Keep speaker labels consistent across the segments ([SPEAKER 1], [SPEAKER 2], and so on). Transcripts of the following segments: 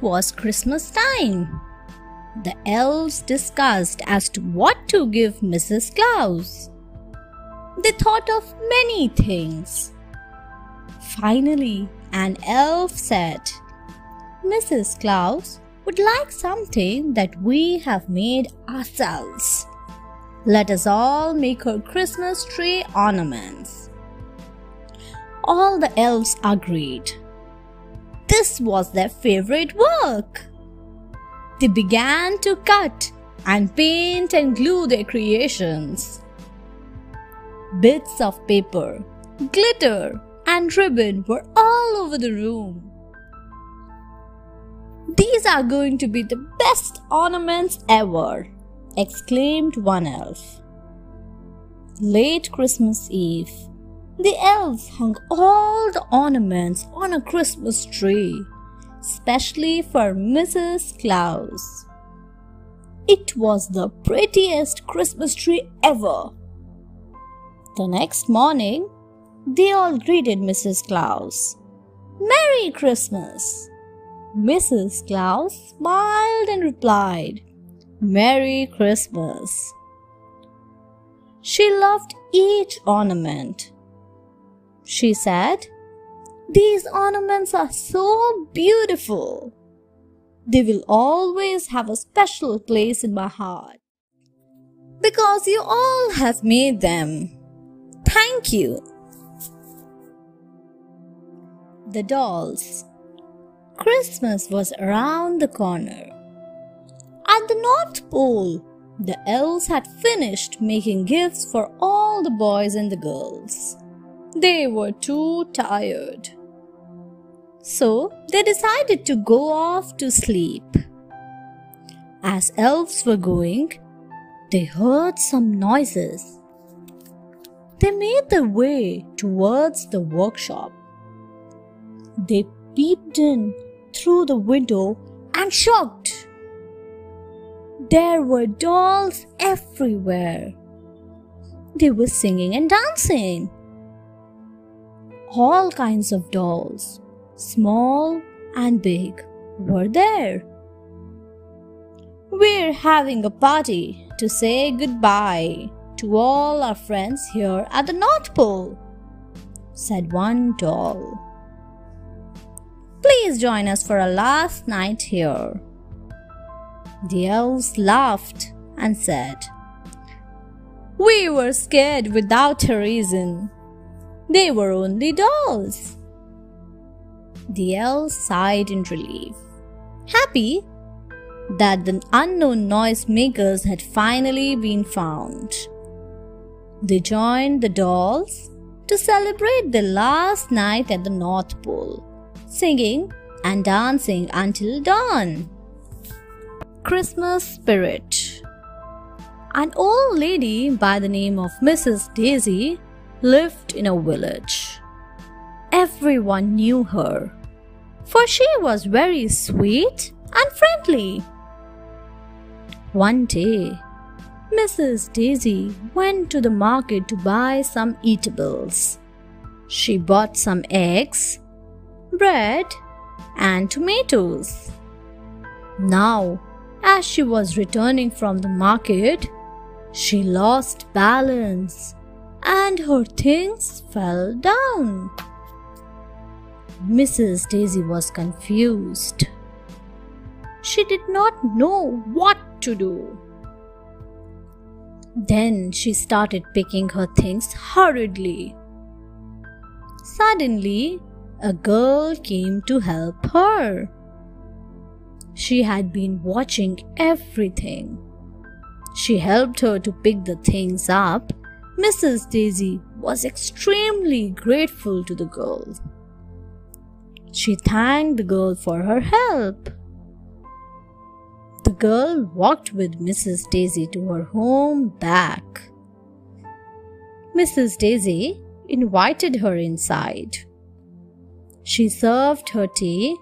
[SPEAKER 1] Was Christmas time. The elves discussed as to what to give Mrs. Claus. They thought of many things. Finally, an elf said, Mrs. Claus would like something that we have made ourselves. Let us all make her Christmas tree ornaments. All the elves agreed. This was their favorite work. They began to cut and paint and glue their creations. Bits of paper, glitter, and ribbon were all over the room. These are going to be the best ornaments ever, exclaimed one elf. Late Christmas Eve, the elves hung all the ornaments on a Christmas tree, specially for Mrs. Claus. It was the prettiest Christmas tree ever. The next morning, they all greeted Mrs. Claus. Merry Christmas! Mrs. Claus smiled and replied, Merry Christmas. She loved each ornament. She said, These ornaments are so beautiful. They will always have a special place in my heart. Because you all have made them. Thank you. The dolls. Christmas was around the corner. At the North Pole, the elves had finished making gifts for all the boys and the girls. They were too tired. So they decided to go off to sleep. As elves were going, they heard some noises. They made their way towards the workshop. They peeped in through the window and shocked. There were dolls everywhere. They were singing and dancing. All kinds of dolls, small and big, were there. We're having a party to say goodbye to all our friends here at the North Pole, said one doll. Please join us for a last night here. The elves laughed and said, We were scared without a reason. They were only dolls. The elves sighed in relief, happy that the unknown noisemakers had finally been found. They joined the dolls to celebrate the last night at the North Pole singing and dancing until dawn. Christmas Spirit An old lady by the name of Mrs. Daisy lived in a village. Everyone knew her, for she was very sweet and friendly. One day, Mrs. Daisy went to the market to buy some eatables. She bought some eggs bread, and tomatoes. Now, as she was returning from the market, she lost balance and her things fell down. Mrs. Daisy was confused. She did not know what to do. Then she started picking her things hurriedly. Suddenly, a girl came to help her. She had been watching everything. She helped her to pick the things up. Mrs. Daisy was extremely grateful to the girl. She thanked the girl for her help. The girl walked with Mrs. Daisy to her home back. Mrs. Daisy invited her inside. She served her tea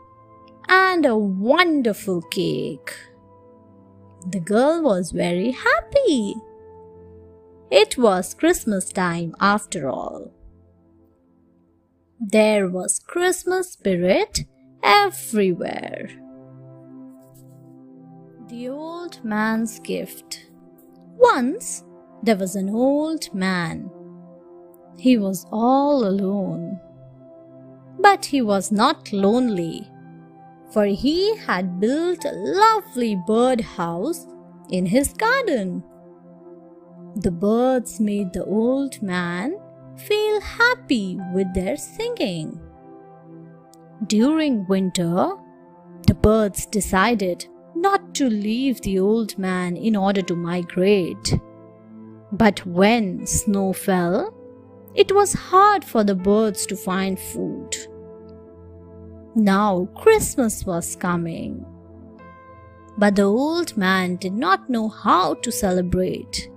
[SPEAKER 1] and a wonderful cake. The girl was very happy. It was Christmas time after all. There was Christmas spirit everywhere. The Old Man's Gift Once there was an old man. He was all alone. But he was not lonely, for he had built a lovely bird house in his garden. The birds made the old man feel happy with their singing. During winter, the birds decided not to leave the old man in order to migrate. But when snow fell, it was hard for the birds to find food. Now Christmas was coming. But the old man did not know how to celebrate.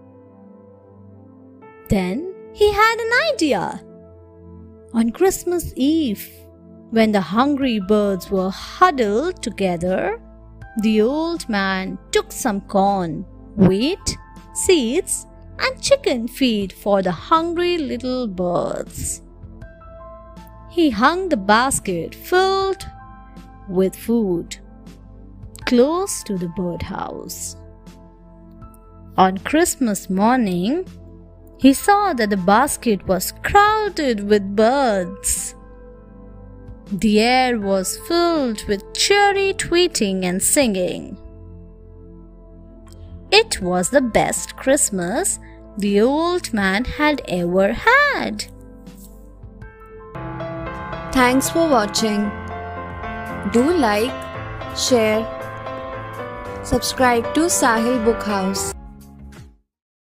[SPEAKER 1] Then he had an idea. On Christmas Eve, when the hungry birds were huddled together, the old man took some corn, wheat, seeds, and chicken feed for the hungry little birds. He hung the basket filled with food close to the birdhouse. On Christmas morning, he saw that the basket was crowded with birds. The air was filled with cheery tweeting and singing. It was the best Christmas the old man had ever had.
[SPEAKER 2] Thanks for watching. Do like, share, subscribe to Sahil Book House.